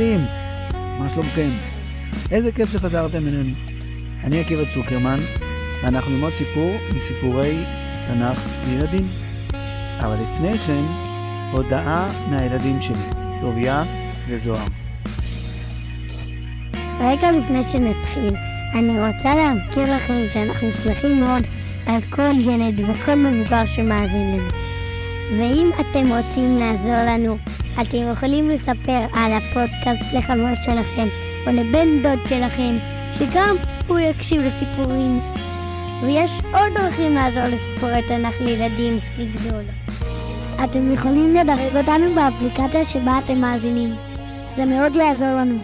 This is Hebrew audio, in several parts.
ילדים, מה שלומכם? איזה כיף שחזרתם אלינו. אני עקיבא צוקרמן, ואנחנו ללמוד סיפור מסיפורי תנ"ך לילדים. אבל לפני כן, הודעה מהילדים שלי, טוביה וזוהר. רגע לפני שנתחיל, אני רוצה להזכיר לכם שאנחנו שמחים מאוד על כל ילד וכל מבוגר שמאזין לנו. ואם אתם רוצים לעזור לנו, אתם יכולים לספר על הפודקאסט לחבר שלכם או לבן דוד שלכם, שגם הוא יקשיב לסיפורים. ויש עוד דרכים לעזור לסיפורי תנ"ך לילדים לגדול. אתם יכולים לדרג אותנו באפליקציה שבה אתם מאזינים. זה מאוד יעזור לנו.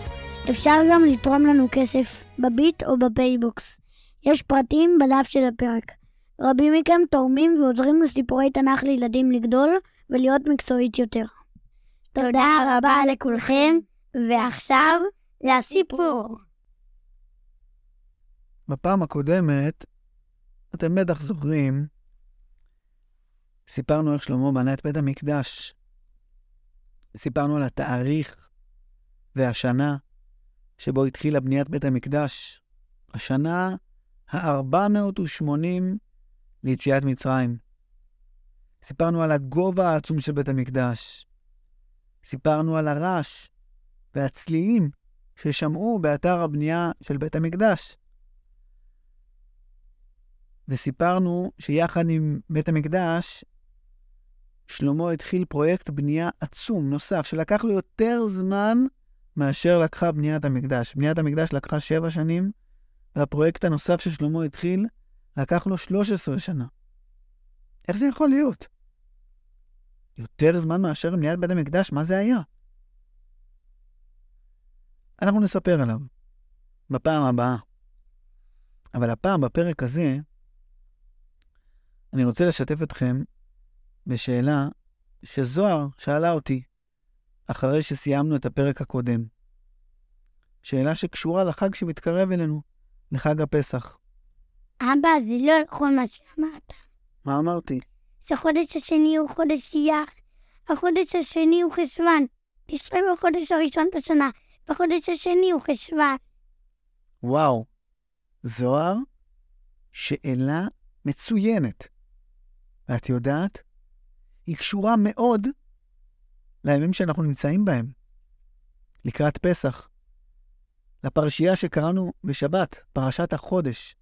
אפשר גם לתרום לנו כסף בביט או בפייבוקס. יש פרטים בדף של הפרק. רבים מכם תורמים ועוזרים לסיפורי תנ"ך לילדים לגדול ולהיות מקצועית יותר. תודה רבה לכולכם, ועכשיו לסיפור. בפעם הקודמת, אתם בטח זוכרים, סיפרנו איך שלמה בנה את בית המקדש. סיפרנו על התאריך והשנה שבו התחילה בניית בית המקדש, השנה ה-480 ליציאת מצרים. סיפרנו על הגובה העצום של בית המקדש. סיפרנו על הרעש והצלילים ששמעו באתר הבנייה של בית המקדש. וסיפרנו שיחד עם בית המקדש, שלמה התחיל פרויקט בנייה עצום נוסף, שלקח לו יותר זמן מאשר לקחה בניית המקדש. בניית המקדש לקחה שבע שנים, והפרויקט הנוסף ששלמה התחיל לקח לו 13 שנה. איך זה יכול להיות? יותר זמן מאשר בניית בית המקדש, מה זה היה? אנחנו נספר עליו בפעם הבאה. אבל הפעם, בפרק הזה, אני רוצה לשתף אתכם בשאלה שזוהר שאלה אותי אחרי שסיימנו את הפרק הקודם. שאלה שקשורה לחג שמתקרב אלינו, לחג הפסח. אבא, זה לא נכון מה שאמרת. מה אמרתי? שהחודש השני הוא חודש אייר, החודש השני הוא חשוון. תשרי בחודש הראשון בשנה, בחודש השני הוא חשוון. וואו, זוהר, שאלה מצוינת. ואת יודעת, היא קשורה מאוד לימים שאנחנו נמצאים בהם, לקראת פסח. לפרשייה שקראנו בשבת, פרשת החודש,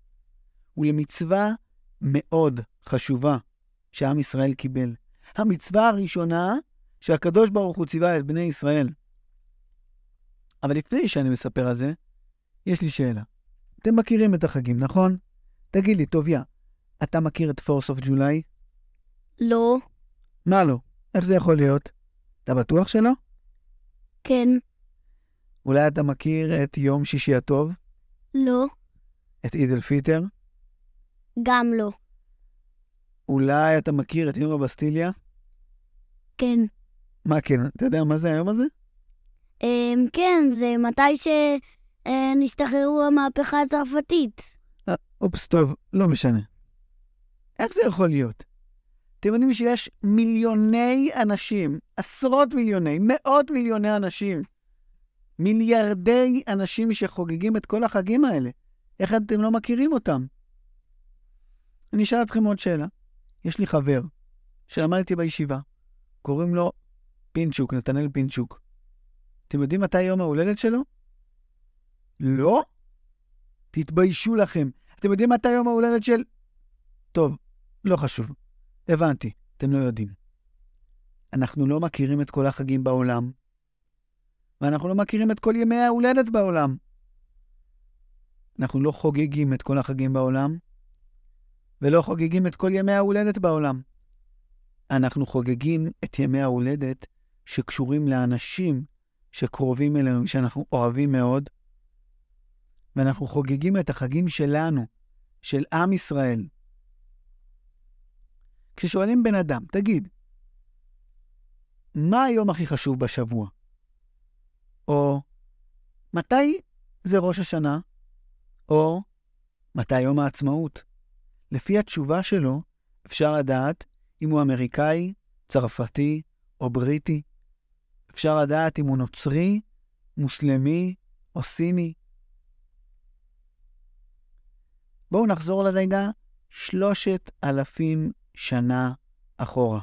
ולמצווה מאוד חשובה שעם ישראל קיבל. המצווה הראשונה שהקדוש ברוך הוא ציווה את בני ישראל. אבל לפני שאני מספר על זה, יש לי שאלה. אתם מכירים את החגים, נכון? תגיד לי, טוביה, אתה מכיר את Fourth of July? לא. מה לא? איך זה יכול להיות? אתה בטוח שלא? כן. אולי אתה מכיר את יום שישי הטוב? לא. את עיד אל-פיטר? גם לא. אולי אתה מכיר את יום הבסטיליה? כן. מה כן? אתה יודע מה זה היום הזה? אמ, כן, זה מתי שנסתחררו המהפכה הצרפתית. אה, אופס, טוב, לא משנה. איך זה יכול להיות? אתם יודעים שיש מיליוני אנשים, עשרות מיליוני, מאות מיליוני אנשים, מיליארדי אנשים שחוגגים את כל החגים האלה. איך אתם לא מכירים אותם? אני אשאל אתכם עוד שאלה. יש לי חבר שלמד איתי בישיבה, קוראים לו פינצ'וק, נתנאל פינצ'וק. אתם יודעים מתי יום ההולדת שלו? לא? תתביישו לכם. אתם יודעים מתי יום ההולדת של... טוב, לא חשוב. הבנתי, אתם לא יודעים. אנחנו לא מכירים את כל החגים בעולם, ואנחנו לא מכירים את כל ימי ההולדת בעולם. אנחנו לא חוגגים את כל החגים בעולם, ולא חוגגים את כל ימי ההולדת בעולם. אנחנו חוגגים את ימי ההולדת שקשורים לאנשים שקרובים אלינו, שאנחנו אוהבים מאוד, ואנחנו חוגגים את החגים שלנו, של עם ישראל. כששואלים בן אדם, תגיד, מה היום הכי חשוב בשבוע? או מתי זה ראש השנה? או מתי יום העצמאות? לפי התשובה שלו, אפשר לדעת אם הוא אמריקאי, צרפתי או בריטי. אפשר לדעת אם הוא נוצרי מוסלמי או סיני. בואו נחזור לרגע שלושת אלפים שנה אחורה.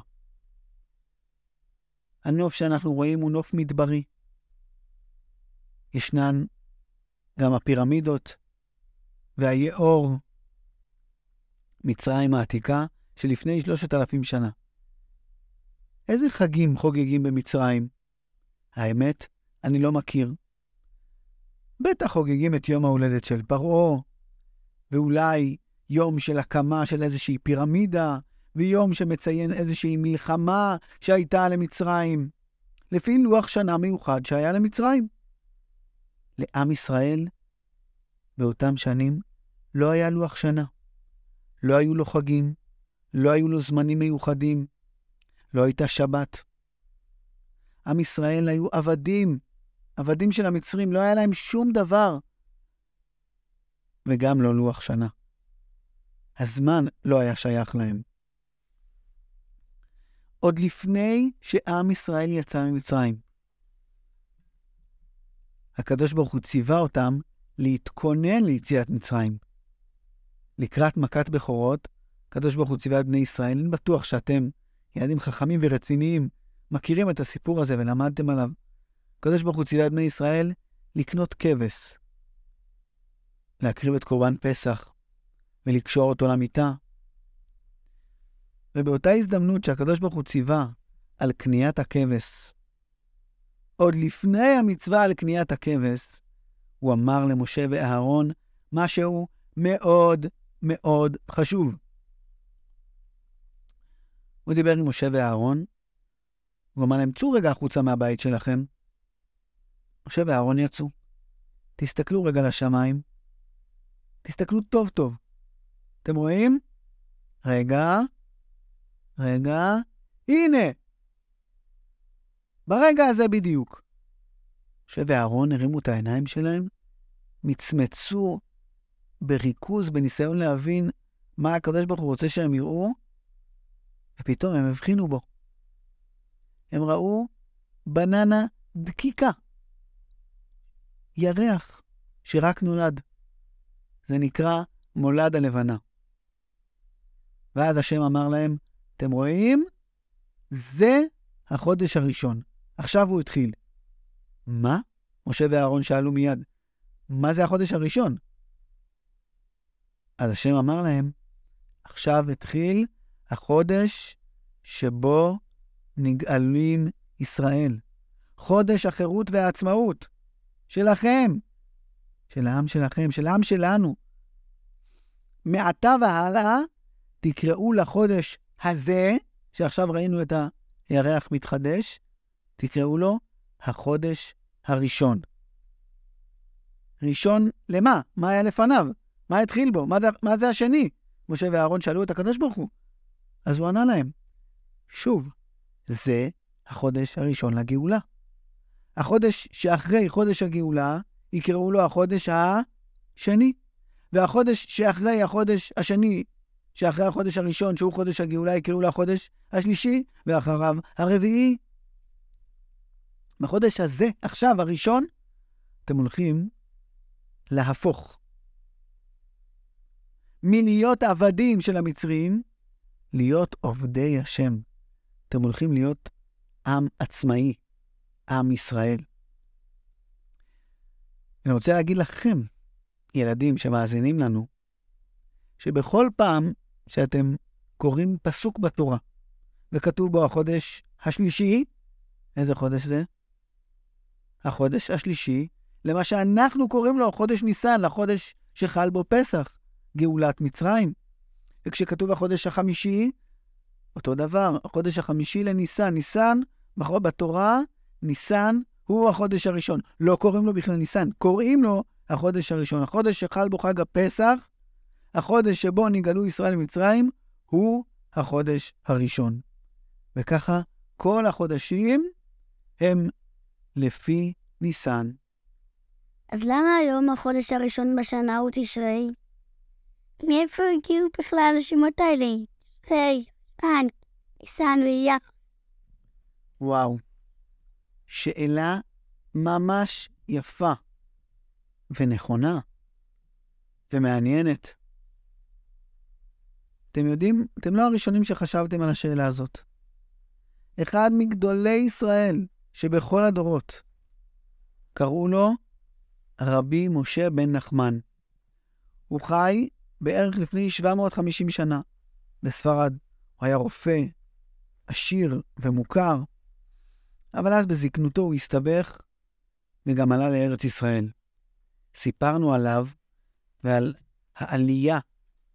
הנוף שאנחנו רואים הוא נוף מדברי. ישנן גם הפירמידות והיאור, מצרים העתיקה, שלפני שלושת אלפים שנה. איזה חגים חוגגים במצרים? האמת, אני לא מכיר. בטח חוגגים את יום ההולדת של פרעה, ואולי יום של הקמה של איזושהי פירמידה, ויום שמציין איזושהי מלחמה שהייתה למצרים, לפי לוח שנה מיוחד שהיה למצרים. לעם ישראל, באותם שנים, לא היה לוח שנה. לא היו לו חגים, לא היו לו זמנים מיוחדים, לא הייתה שבת. עם ישראל היו עבדים, עבדים של המצרים, לא היה להם שום דבר. וגם לא לוח שנה. הזמן לא היה שייך להם. עוד לפני שעם ישראל יצא ממצרים. הקדוש ברוך הוא ציווה אותם להתכונן ליציאת מצרים. לקראת מכת בכורות, הקדוש ברוך הוא ציווה את בני ישראל, אני בטוח שאתם, ילדים חכמים ורציניים, מכירים את הסיפור הזה ולמדתם עליו. הקדוש ברוך הוא ציווה את בני ישראל לקנות כבש, להקריב את קורבן פסח ולקשור אותו למיטה. ובאותה הזדמנות שהקדוש ברוך הוא ציווה על קניית הכבש, עוד לפני המצווה על קניית הכבש, הוא אמר למשה ואהרון משהו מאוד מאוד חשוב. הוא דיבר עם משה ואהרון, הוא אמר להם, צאו רגע החוצה מהבית שלכם. משה ואהרון יצאו. תסתכלו רגע לשמיים. תסתכלו טוב טוב. אתם רואים? רגע, רגע, הנה. ברגע הזה בדיוק. משה ואהרון הרימו את העיניים שלהם, מצמצו בריכוז, בניסיון להבין מה הקדוש ברוך הוא רוצה שהם יראו, ופתאום הם הבחינו בו. הם ראו בננה דקיקה, ירח שרק נולד. זה נקרא מולד הלבנה. ואז השם אמר להם, אתם רואים? זה החודש הראשון. עכשיו הוא התחיל. מה? משה ואהרון שאלו מיד, מה זה החודש הראשון? אז השם אמר להם, עכשיו התחיל החודש שבו נגאלים ישראל. חודש החירות והעצמאות שלכם, של העם שלכם, של העם שלנו. מעתה והלאה תקראו לחודש הזה, שעכשיו ראינו את הירח מתחדש, תקראו לו החודש הראשון. ראשון למה? מה היה לפניו? מה התחיל בו? מה זה, מה זה השני? משה ואהרון שאלו את הקדוש ברוך הוא. אז הוא ענה להם, שוב, זה החודש הראשון לגאולה. החודש שאחרי חודש הגאולה, יקראו לו החודש השני. והחודש שאחרי החודש השני, שאחרי החודש הראשון, שהוא חודש הגאולה, יקראו לו החודש השלישי, ואחריו הרביעי. בחודש הזה, עכשיו, הראשון, אתם הולכים להפוך מלהיות עבדים של המצרים, להיות עובדי השם. אתם הולכים להיות עם עצמאי, עם ישראל. אני רוצה להגיד לכם, ילדים שמאזינים לנו, שבכל פעם שאתם קוראים פסוק בתורה, וכתוב בו החודש השלישי, איזה חודש זה? החודש השלישי, למה שאנחנו קוראים לו חודש ניסן, לחודש שחל בו פסח, גאולת מצרים. וכשכתוב החודש החמישי, אותו דבר, החודש החמישי לניסן. ניסן, בתורה, ניסן הוא החודש הראשון. לא קוראים לו בכלל ניסן, קוראים לו החודש הראשון. החודש שחל בו חג הפסח, החודש שבו נגאלו ישראל ממצרים, הוא החודש הראשון. וככה כל החודשים הם לפי ניסן. אז למה היום החודש הראשון בשנה הוא תשרי? מאיפה הגיעו בכלל השמות האלה? היי, פן, ניסן ואייר. וואו, שאלה ממש יפה ונכונה ומעניינת. אתם יודעים, אתם לא הראשונים שחשבתם על השאלה הזאת. אחד מגדולי ישראל שבכל הדורות קראו לו רבי משה בן נחמן. הוא חי בערך לפני 750 שנה בספרד. הוא היה רופא, עשיר ומוכר, אבל אז בזקנותו הוא הסתבך וגם עלה לארץ ישראל. סיפרנו עליו ועל העלייה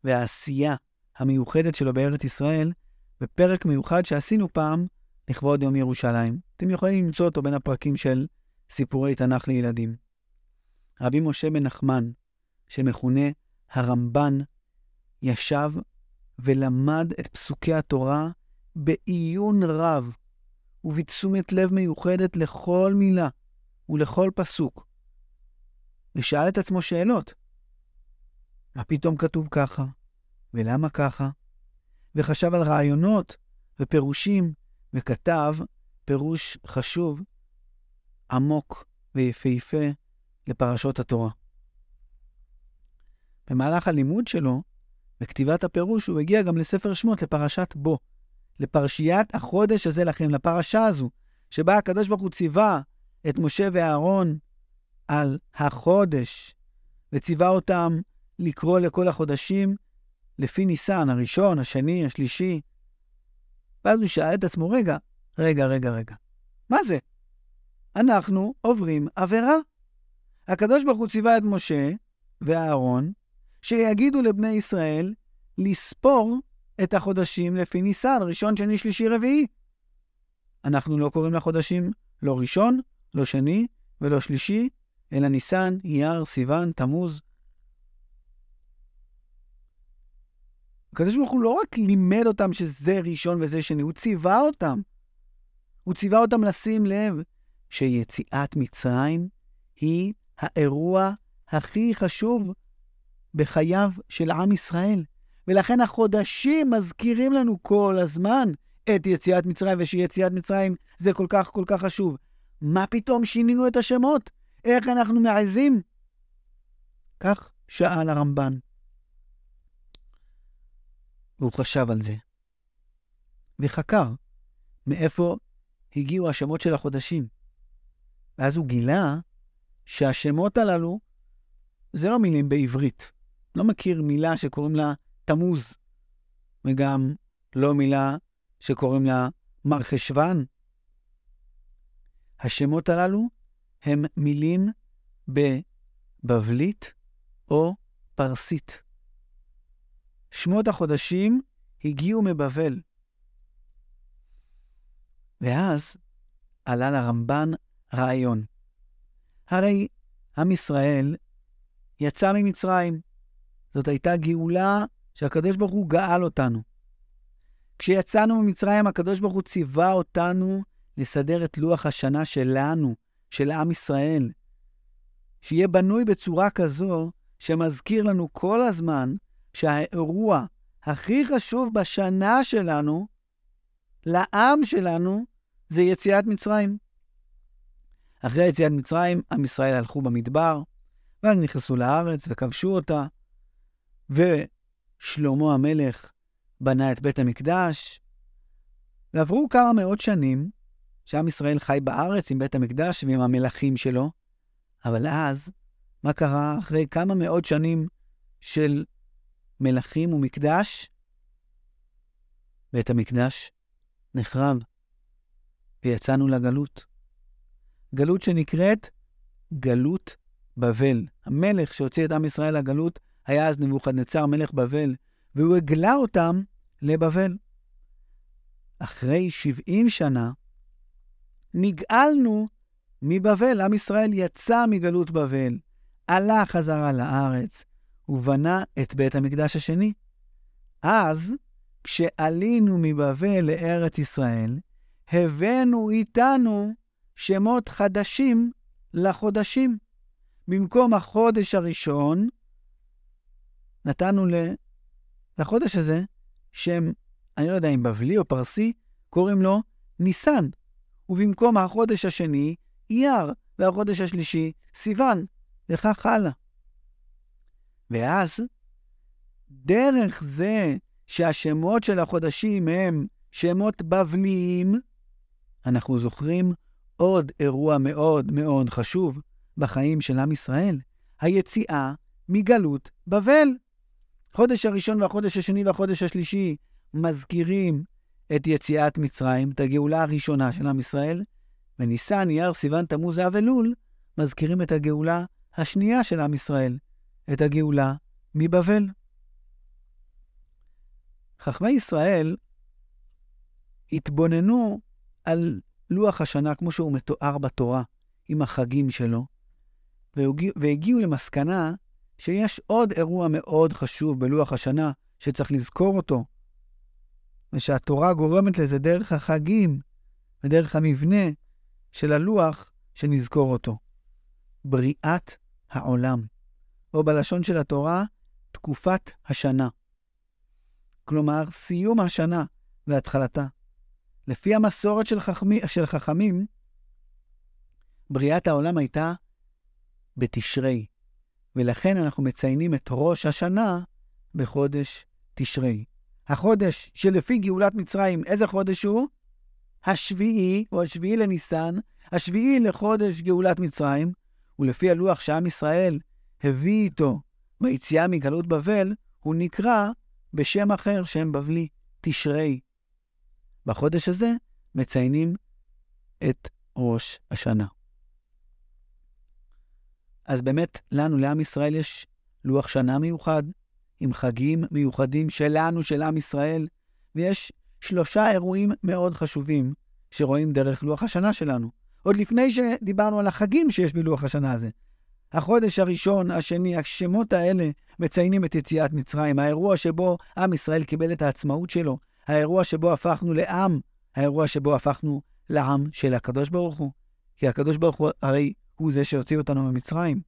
והעשייה המיוחדת שלו בארץ ישראל בפרק מיוחד שעשינו פעם לכבוד יום ירושלים. אתם יכולים למצוא אותו בין הפרקים של סיפורי תנ"ך לילדים. רבי משה בן נחמן, שמכונה הרמב"ן, ישב ולמד את פסוקי התורה בעיון רב ובתשומת לב מיוחדת לכל מילה ולכל פסוק, ושאל את עצמו שאלות. מה פתאום כתוב ככה? ולמה ככה? וחשב על רעיונות ופירושים, וכתב פירוש חשוב, עמוק ויפהפה לפרשות התורה. במהלך הלימוד שלו, בכתיבת הפירוש, הוא הגיע גם לספר שמות, לפרשת בו, לפרשיית החודש הזה לכם, לפרשה הזו, שבה הקדוש ברוך הוא ציווה את משה ואהרון על החודש, וציווה אותם לקרוא לכל החודשים לפי ניסן, הראשון, השני, השלישי. ואז הוא שאל את עצמו, רגע, רגע, רגע, רגע, מה זה? אנחנו עוברים עבירה. הקדוש ברוך הוא ציווה את משה ואהרון שיגידו לבני ישראל לספור את החודשים לפי ניסן, ראשון, שני, שלישי, רביעי. אנחנו לא קוראים לחודשים לא ראשון, לא שני ולא שלישי, אלא ניסן, אייר, סיוון, תמוז. הקדוש ברוך הוא לא רק לימד אותם שזה ראשון וזה שני, הוא ציווה אותם. הוא ציווה אותם לשים לב שיציאת מצרים היא האירוע הכי חשוב בחייו של עם ישראל. ולכן החודשים מזכירים לנו כל הזמן את יציאת מצרים, ושיציאת מצרים זה כל כך כל כך חשוב. מה פתאום שינינו את השמות? איך אנחנו מעזים? כך שאל הרמב"ן. והוא חשב על זה, וחקר מאיפה הגיעו השמות של החודשים. ואז הוא גילה שהשמות הללו זה לא מילים בעברית. לא מכיר מילה שקוראים לה תמוז, וגם לא מילה שקוראים לה מרחשוון. השמות הללו הם מילים בבבלית או פרסית. שמות החודשים הגיעו מבבל. ואז עלה לרמב"ן רעיון. הרי עם ישראל יצא ממצרים. זאת הייתה גאולה שהקדוש ברוך הוא גאל אותנו. כשיצאנו ממצרים, הקדוש ברוך הוא ציווה אותנו לסדר את לוח השנה שלנו, של עם ישראל, שיהיה בנוי בצורה כזו שמזכיר לנו כל הזמן שהאירוע הכי חשוב בשנה שלנו, לעם שלנו, זה יציאת מצרים. אחרי יציאת מצרים, עם ישראל הלכו במדבר, ואז נכנסו לארץ וכבשו אותה, ושלמה המלך בנה את בית המקדש, ועברו כמה מאות שנים שעם ישראל חי בארץ עם בית המקדש ועם המלכים שלו, אבל אז, מה קרה אחרי כמה מאות שנים של מלכים ומקדש? בית המקדש נחרב, ויצאנו לגלות. גלות שנקראת גלות בבל. המלך שהוציא את עם ישראל לגלות היה אז נבוכדנצר, מלך בבל, והוא הגלה אותם לבבל. אחרי 70 שנה, נגאלנו מבבל. עם ישראל יצא מגלות בבל, עלה חזרה לארץ, ובנה את בית המקדש השני. אז, כשעלינו מבבל לארץ ישראל, הבאנו איתנו שמות חדשים לחודשים. במקום החודש הראשון, נתנו לחודש הזה שם, אני לא יודע אם בבלי או פרסי, קוראים לו ניסן. ובמקום החודש השני, אייר. והחודש השלישי סיוון, וכך הלאה. ואז, דרך זה שהשמות של החודשים הם שמות בבליים, אנחנו זוכרים עוד אירוע מאוד מאוד חשוב בחיים של עם ישראל, היציאה מגלות בבל. חודש הראשון והחודש השני והחודש השלישי מזכירים את יציאת מצרים, את הגאולה הראשונה של עם ישראל, וניסן, אייר, סיוון, תמוז, אב אלול, מזכירים את הגאולה השנייה של עם ישראל, את הגאולה מבבל. חכמי ישראל התבוננו על לוח השנה כמו שהוא מתואר בתורה, עם החגים שלו, והגיעו למסקנה שיש עוד אירוע מאוד חשוב בלוח השנה שצריך לזכור אותו, ושהתורה גורמת לזה דרך החגים ודרך המבנה של הלוח שנזכור אותו. בריאת העולם, או בלשון של התורה, תקופת השנה. כלומר, סיום השנה והתחלתה. לפי המסורת של, חכמי, של חכמים, בריאת העולם הייתה בתשרי, ולכן אנחנו מציינים את ראש השנה בחודש תשרי. החודש שלפי גאולת מצרים, איזה חודש הוא? השביעי, או השביעי לניסן, השביעי לחודש גאולת מצרים, ולפי הלוח שעם ישראל הביא איתו ביציאה מגלות בבל, הוא נקרא בשם אחר, שם בבלי, תשרי. בחודש הזה מציינים את ראש השנה. אז באמת, לנו, לעם ישראל, יש לוח שנה מיוחד, עם חגים מיוחדים שלנו, של עם ישראל, ויש שלושה אירועים מאוד חשובים שרואים דרך לוח השנה שלנו. עוד לפני שדיברנו על החגים שיש בלוח השנה הזה. החודש הראשון, השני, השמות האלה מציינים את יציאת מצרים, האירוע שבו עם ישראל קיבל את העצמאות שלו, האירוע שבו הפכנו לעם, האירוע שבו הפכנו לעם של הקדוש ברוך הוא. כי הקדוש ברוך הוא הרי הוא זה שהוציא אותנו ממצרים.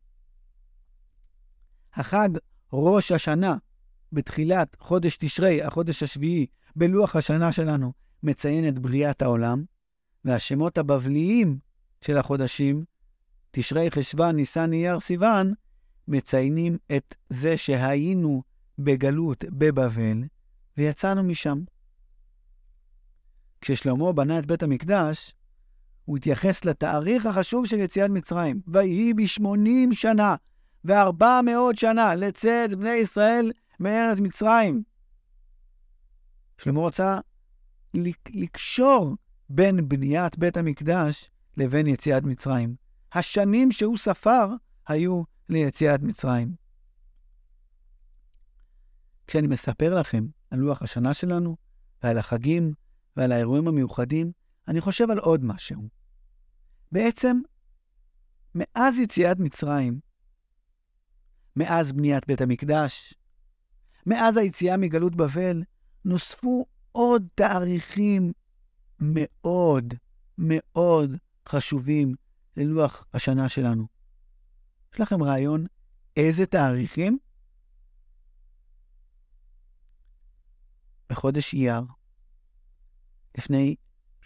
החג ראש השנה, בתחילת חודש תשרי, החודש השביעי, בלוח השנה שלנו, מציין את בריאת העולם, והשמות הבבליים של החודשים, תשרי, חשוון, ניסן, אייר, סיוון, מציינים את זה שהיינו בגלות בבבל, ויצאנו משם. כששלמה בנה את בית המקדש, הוא התייחס לתאריך החשוב של יציאת מצרים. ויהי בשמונים שנה וארבע מאות שנה לצאת בני ישראל מארץ מצרים. שלמה רצה לקשור בין בניית בית המקדש לבין יציאת מצרים. השנים שהוא ספר היו ליציאת מצרים. כשאני מספר לכם על לוח השנה שלנו ועל החגים ועל האירועים המיוחדים, אני חושב על עוד משהו. בעצם, מאז יציאת מצרים, מאז בניית בית המקדש, מאז היציאה מגלות בבל, נוספו עוד תאריכים מאוד מאוד חשובים ללוח השנה שלנו. יש לכם רעיון איזה תאריכים? בחודש אייר, לפני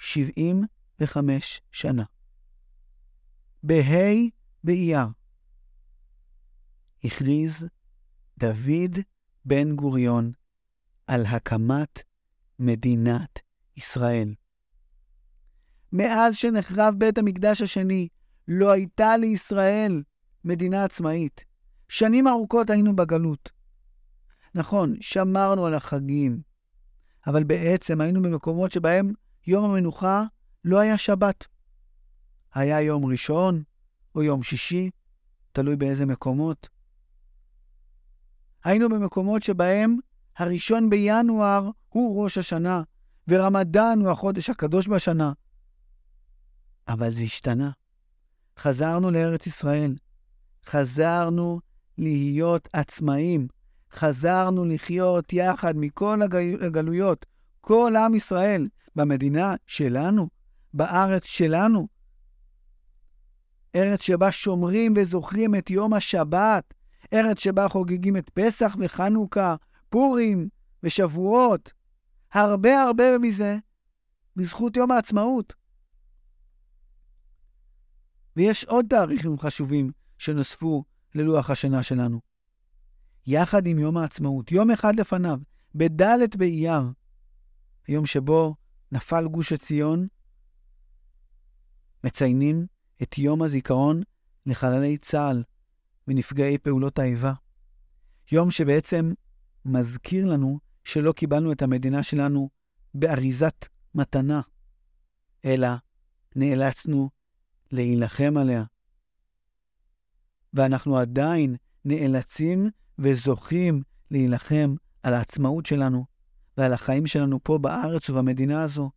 75 שנה. בה' באייר הכריז דוד בן גוריון על הקמת מדינת ישראל. מאז שנחרב בית המקדש השני, לא הייתה לישראל מדינה עצמאית. שנים ארוכות היינו בגלות. נכון, שמרנו על החגים, אבל בעצם היינו במקומות שבהם יום המנוחה לא היה שבת. היה יום ראשון או יום שישי, תלוי באיזה מקומות. היינו במקומות שבהם הראשון בינואר הוא ראש השנה, ורמדאן הוא החודש הקדוש בשנה. אבל זה השתנה. חזרנו לארץ ישראל. חזרנו להיות עצמאים. חזרנו לחיות יחד מכל הגלויות, כל עם ישראל, במדינה שלנו, בארץ שלנו. ארץ שבה שומרים וזוכרים את יום השבת, ארץ שבה חוגגים את פסח וחנוכה, פורים ושבועות. הרבה הרבה מזה בזכות יום העצמאות. ויש עוד תאריכים חשובים שנוספו ללוח השנה שלנו. יחד עם יום העצמאות, יום אחד לפניו, בד' באייר, היום שבו נפל גוש עציון, מציינים את יום הזיכרון לחללי צה"ל ונפגעי פעולות האיבה. יום שבעצם מזכיר לנו שלא קיבלנו את המדינה שלנו באריזת מתנה, אלא נאלצנו להילחם עליה. ואנחנו עדיין נאלצים וזוכים להילחם על העצמאות שלנו ועל החיים שלנו פה בארץ ובמדינה הזו,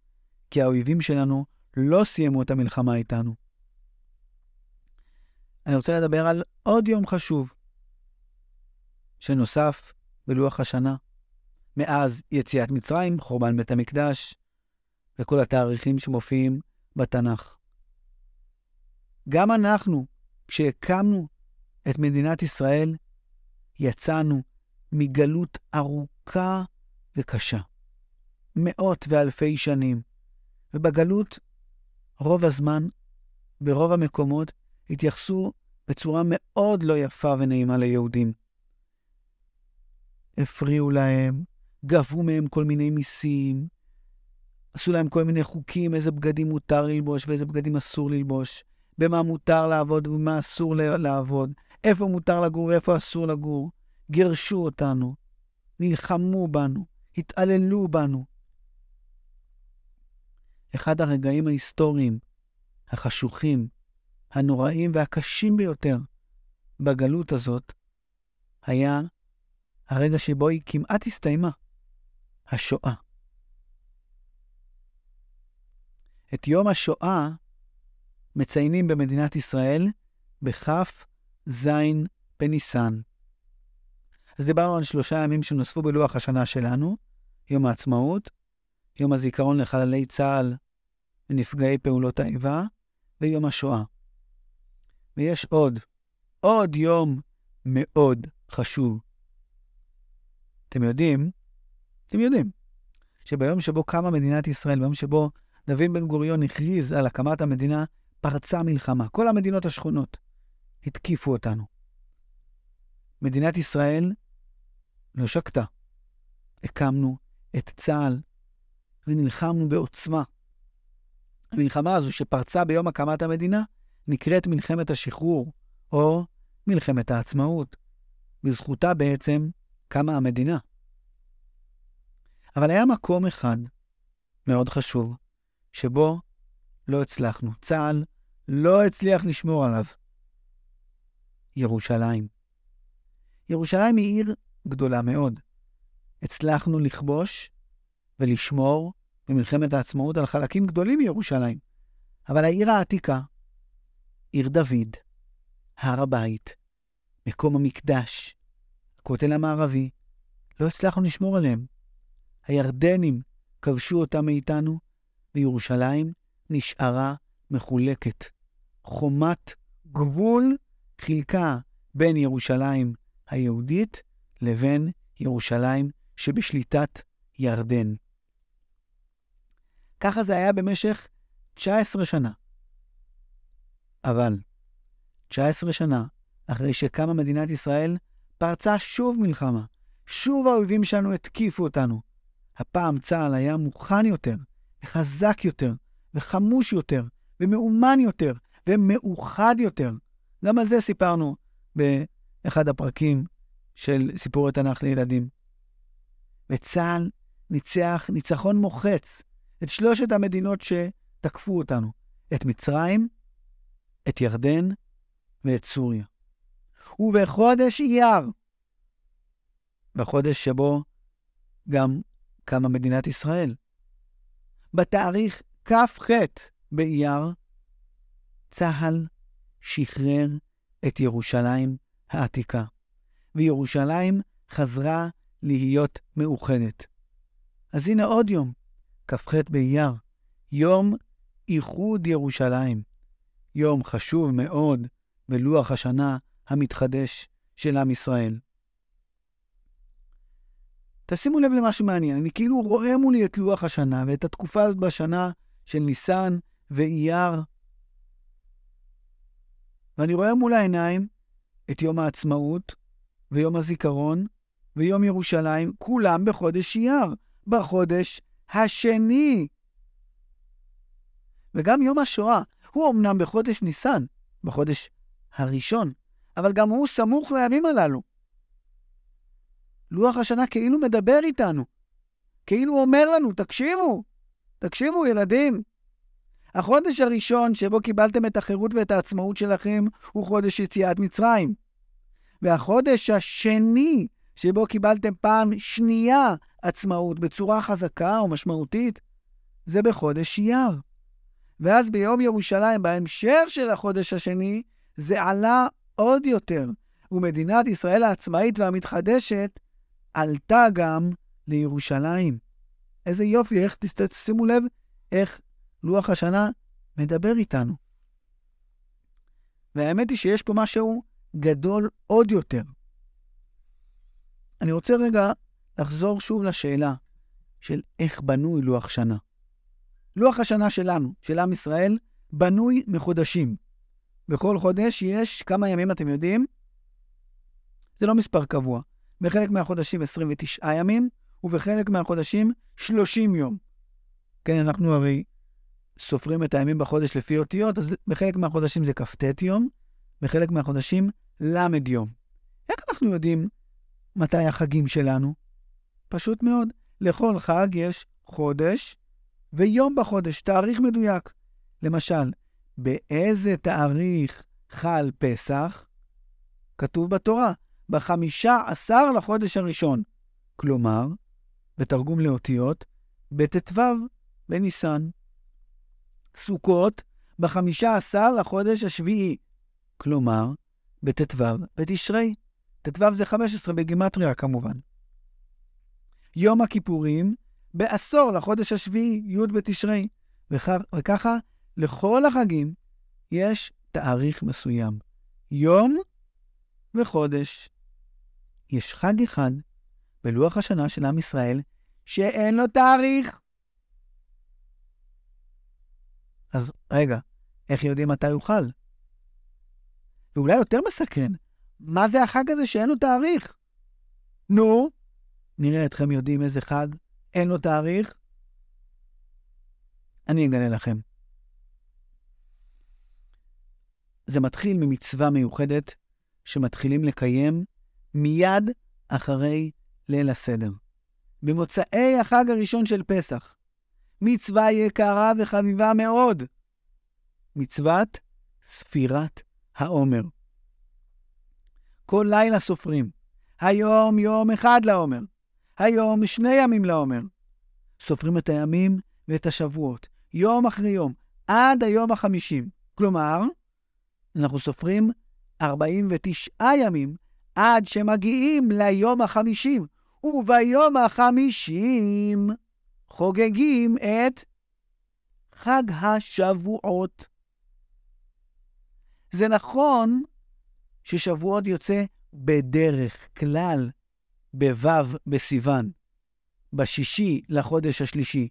כי האויבים שלנו לא סיימו את המלחמה איתנו. אני רוצה לדבר על עוד יום חשוב שנוסף בלוח השנה. מאז יציאת מצרים, חורבן בית המקדש, וכל התאריכים שמופיעים בתנ"ך. גם אנחנו, כשהקמנו את מדינת ישראל, יצאנו מגלות ארוכה וקשה. מאות ואלפי שנים. ובגלות, רוב הזמן, ברוב המקומות, התייחסו בצורה מאוד לא יפה ונעימה ליהודים. הפריעו להם, גבו מהם כל מיני מיסים, עשו להם כל מיני חוקים, איזה בגדים מותר ללבוש ואיזה בגדים אסור ללבוש, במה מותר לעבוד ובמה אסור לעבוד, איפה מותר לגור ואיפה אסור לגור. גירשו אותנו, נלחמו בנו, התעללו בנו. אחד הרגעים ההיסטוריים, החשוכים, הנוראים והקשים ביותר בגלות הזאת, היה הרגע שבו היא כמעט הסתיימה, השואה. את יום השואה מציינים במדינת ישראל בכ"ז בניסן. אז דיברנו על שלושה ימים שנוספו בלוח השנה שלנו, יום העצמאות, יום הזיכרון לחללי צה"ל ונפגעי פעולות האיבה, ויום השואה. ויש עוד, עוד יום מאוד חשוב. אתם יודעים, אתם יודעים, שביום שבו קמה מדינת ישראל, ביום שבו דוד בן גוריון הכריז על הקמת המדינה, פרצה מלחמה. כל המדינות השכונות התקיפו אותנו. מדינת ישראל לא שקטה. הקמנו את צה"ל ונלחמנו בעוצמה. המלחמה הזו שפרצה ביום הקמת המדינה נקראת מלחמת השחרור, או מלחמת העצמאות. בזכותה בעצם קמה המדינה. אבל היה מקום אחד מאוד חשוב, שבו לא הצלחנו. צה"ל לא הצליח לשמור עליו. ירושלים. ירושלים היא עיר גדולה מאוד. הצלחנו לכבוש ולשמור במלחמת העצמאות על חלקים גדולים מירושלים. אבל העיר העתיקה, עיר דוד, הר הבית, מקום המקדש, הכותל המערבי, לא הצלחנו לשמור עליהם. הירדנים כבשו אותם מאיתנו, וירושלים נשארה מחולקת. חומת גבול חילקה בין ירושלים היהודית לבין ירושלים שבשליטת ירדן. ככה זה היה במשך 19 שנה. אבל 19 שנה אחרי שקמה מדינת ישראל, פרצה שוב מלחמה. שוב האויבים שלנו התקיפו אותנו. הפעם צה"ל היה מוכן יותר, וחזק יותר, וחמוש יותר, ומאומן יותר, ומאוחד יותר. גם על זה סיפרנו באחד הפרקים של סיפורי תנ"ך לילדים. וצה"ל ניצח ניצחון מוחץ את שלושת המדינות שתקפו אותנו, את מצרים, את ירדן ואת סוריה. ובחודש אייר, בחודש שבו גם קמה מדינת ישראל, בתאריך כ"ח באייר, צה"ל שחרר את ירושלים העתיקה. וירושלים חזרה להיות מאוחדת. אז הנה עוד יום, כ"ח באייר, יום איחוד ירושלים. יום חשוב מאוד בלוח השנה המתחדש של עם ישראל. תשימו לב למשהו מעניין, אני כאילו רואה מולי את לוח השנה ואת התקופה הזאת בשנה של ניסן ואייר. ואני רואה מול העיניים את יום העצמאות ויום הזיכרון ויום ירושלים, כולם בחודש אייר, בחודש השני. וגם יום השואה, הוא אמנם בחודש ניסן, בחודש הראשון, אבל גם הוא סמוך לימים הללו. לוח השנה כאילו מדבר איתנו, כאילו אומר לנו, תקשיבו, תקשיבו ילדים, החודש הראשון שבו קיבלתם את החירות ואת העצמאות שלכם הוא חודש יציאת מצרים. והחודש השני שבו קיבלתם פעם שנייה עצמאות בצורה חזקה או משמעותית, זה בחודש אייר. ואז ביום ירושלים, בהמשך של החודש השני, זה עלה עוד יותר, ומדינת ישראל העצמאית והמתחדשת עלתה גם לירושלים. איזה יופי, איך, תשימו לב איך לוח השנה מדבר איתנו. והאמת היא שיש פה משהו גדול עוד יותר. אני רוצה רגע לחזור שוב לשאלה של איך בנוי לוח שנה. לוח השנה שלנו, של עם ישראל, בנוי מחודשים. בכל חודש יש כמה ימים, אתם יודעים? זה לא מספר קבוע. בחלק מהחודשים 29 ימים, ובחלק מהחודשים 30 יום. כן, אנחנו הרי סופרים את הימים בחודש לפי אותיות, אז בחלק מהחודשים זה כ"ט יום, בחלק מהחודשים ל' יום. איך אנחנו יודעים מתי החגים שלנו? פשוט מאוד. לכל חג יש חודש ויום בחודש, תאריך מדויק. למשל, באיזה תאריך חל פסח? כתוב בתורה, בחמישה עשר לחודש הראשון. כלומר, בתרגום לאותיות, בט"ו בניסן. סוכות בחמישה עשר לחודש השביעי. כלומר, בט"ו בתשרי. ט"ו זה 15 בגימטריה כמובן. יום הכיפורים בעשור לחודש השביעי, י' בתשרי. וכ... וככה, לכל החגים יש תאריך מסוים. יום וחודש. יש חג אחד בלוח השנה של עם ישראל שאין לו תאריך. אז רגע, איך יודעים מתי הוא חל? ואולי יותר מסקרן, מה זה החג הזה שאין לו תאריך? נו, נראה אתכם יודעים איזה חג אין לו תאריך? אני אגלה לכם. זה מתחיל ממצווה מיוחדת שמתחילים לקיים מיד אחרי ליל הסדר. במוצאי החג הראשון של פסח. מצווה יקרה וחביבה מאוד. מצוות ספירת העומר. כל לילה סופרים. היום יום אחד לעומר. היום שני ימים לעומר. סופרים את הימים ואת השבועות, יום אחרי יום, עד היום החמישים. כלומר, אנחנו סופרים 49 ימים עד שמגיעים ליום החמישים, וביום החמישים חוגגים את חג השבועות. זה נכון ששבועות יוצא בדרך כלל בו' בסיוון, בשישי לחודש השלישי,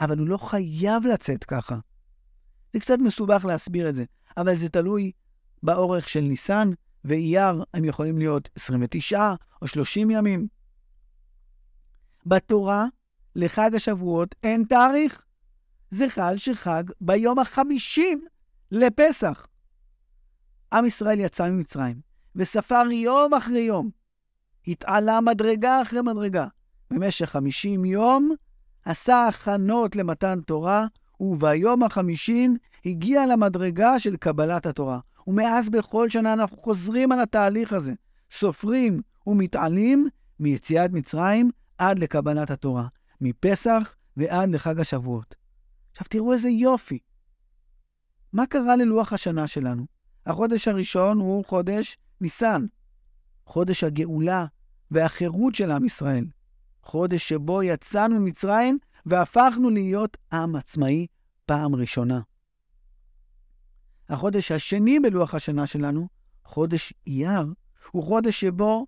אבל הוא לא חייב לצאת ככה. זה קצת מסובך להסביר את זה, אבל זה תלוי באורך של ניסן, ואייר הם יכולים להיות 29 או 30 ימים. בתורה, לחג השבועות אין תאריך. זה חל שחג ביום החמישים לפסח. עם ישראל יצא ממצרים, וספר יום אחרי יום. התעלה מדרגה אחרי מדרגה. במשך חמישים יום עשה הכנות למתן תורה, וביום החמישים הגיע למדרגה של קבלת התורה. ומאז בכל שנה אנחנו חוזרים על התהליך הזה, סופרים ומתעלים מיציאת מצרים עד לקבלת התורה, מפסח ועד לחג השבועות. עכשיו תראו איזה יופי. מה קרה ללוח השנה שלנו? החודש הראשון הוא חודש ניסן, חודש הגאולה והחירות של עם ישראל, חודש שבו יצאנו ממצרים והפכנו להיות עם עצמאי פעם ראשונה. החודש השני בלוח השנה שלנו, חודש אייר, הוא חודש שבו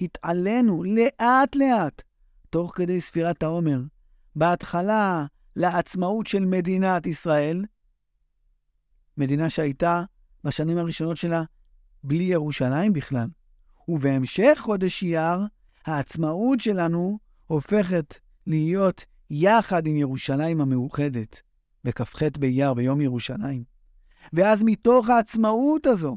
התעלינו לאט-לאט, תוך כדי ספירת העומר, בהתחלה לעצמאות של מדינת ישראל, מדינה שהייתה בשנים הראשונות שלה בלי ירושלים בכלל. ובהמשך חודש אייר, העצמאות שלנו הופכת להיות יחד עם ירושלים המאוחדת, בכ"ח באייר, ביום ירושלים. ואז מתוך העצמאות הזו,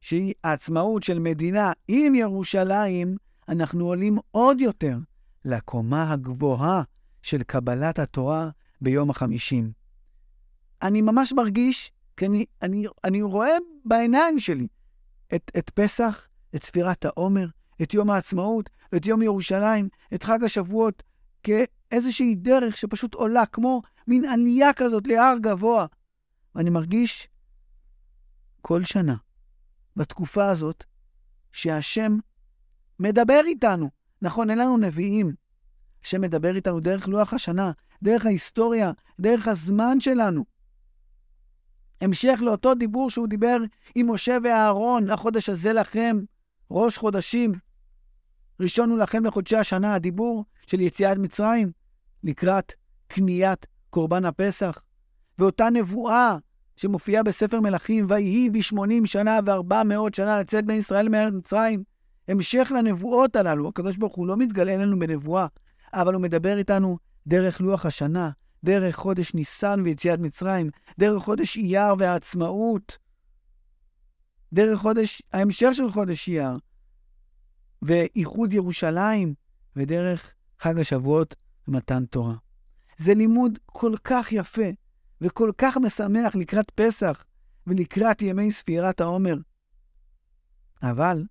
שהיא העצמאות של מדינה עם ירושלים, אנחנו עולים עוד יותר לקומה הגבוהה של קבלת התורה ביום החמישים. אני ממש מרגיש, כי אני, אני, אני רואה בעיניים שלי את, את פסח, את ספירת העומר, את יום העצמאות, את יום ירושלים, את חג השבועות, כאיזושהי דרך שפשוט עולה, כמו מין עלייה כזאת להר גבוה. ואני מרגיש כל שנה, בתקופה הזאת, שהשם מדבר איתנו. נכון, אין לנו נביאים. השם מדבר איתנו דרך לוח השנה, דרך ההיסטוריה, דרך הזמן שלנו. המשך לאותו דיבור שהוא דיבר עם משה ואהרון, החודש הזה לכם, ראש חודשים. ראשון הוא לכם לחודשי השנה, הדיבור של יציאת מצרים, לקראת קניית קורבן הפסח. ואותה נבואה שמופיעה בספר מלכים, ויהי בשמונים שנה וארבע מאות שנה לצאת בני ישראל מארץ מצרים. המשך לנבואות הללו, הקדוש ברוך הוא לא מתגלה אלינו בנבואה, אבל הוא מדבר איתנו דרך לוח השנה, דרך חודש ניסן ויציאת מצרים, דרך חודש אייר והעצמאות, דרך חודש, ההמשך של חודש אייר, ואיחוד ירושלים, ודרך חג השבועות ומתן תורה. זה לימוד כל כך יפה וכל כך משמח לקראת פסח ולקראת ימי ספירת העומר. אבל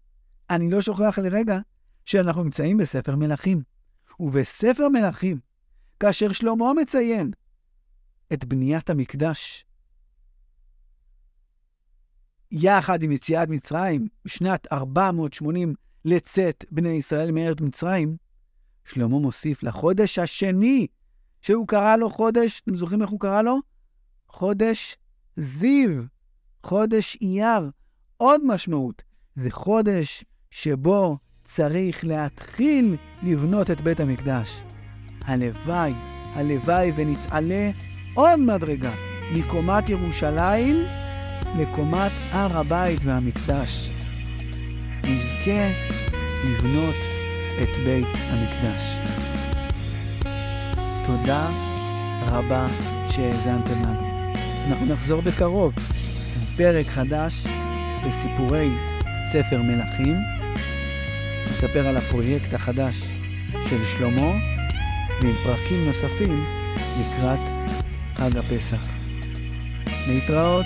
אני לא שוכח לרגע שאנחנו נמצאים בספר מלכים. ובספר מלכים, כאשר שלמה מציין את בניית המקדש, יחד עם יציאת מצרים, בשנת 480 לצאת בני ישראל מארץ מצרים, שלמה מוסיף לחודש השני, שהוא קרא לו חודש, אתם זוכרים איך הוא קרא לו? חודש זיו, חודש אייר. עוד משמעות, זה חודש שבו צריך להתחיל לבנות את בית המקדש. הלוואי, הלוואי ונתעלה עוד מדרגה מקומת ירושלים לקומת הר הבית והמקדש. נזכה לבנות את בית המקדש. תודה רבה שהאזנתם לנו. אנחנו נחזור בקרוב עם פרק חדש בסיפורי ספר מלכים. נספר על הפרויקט החדש של שלמה ועם פרקים נוספים לקראת חג הפסח. להתראות.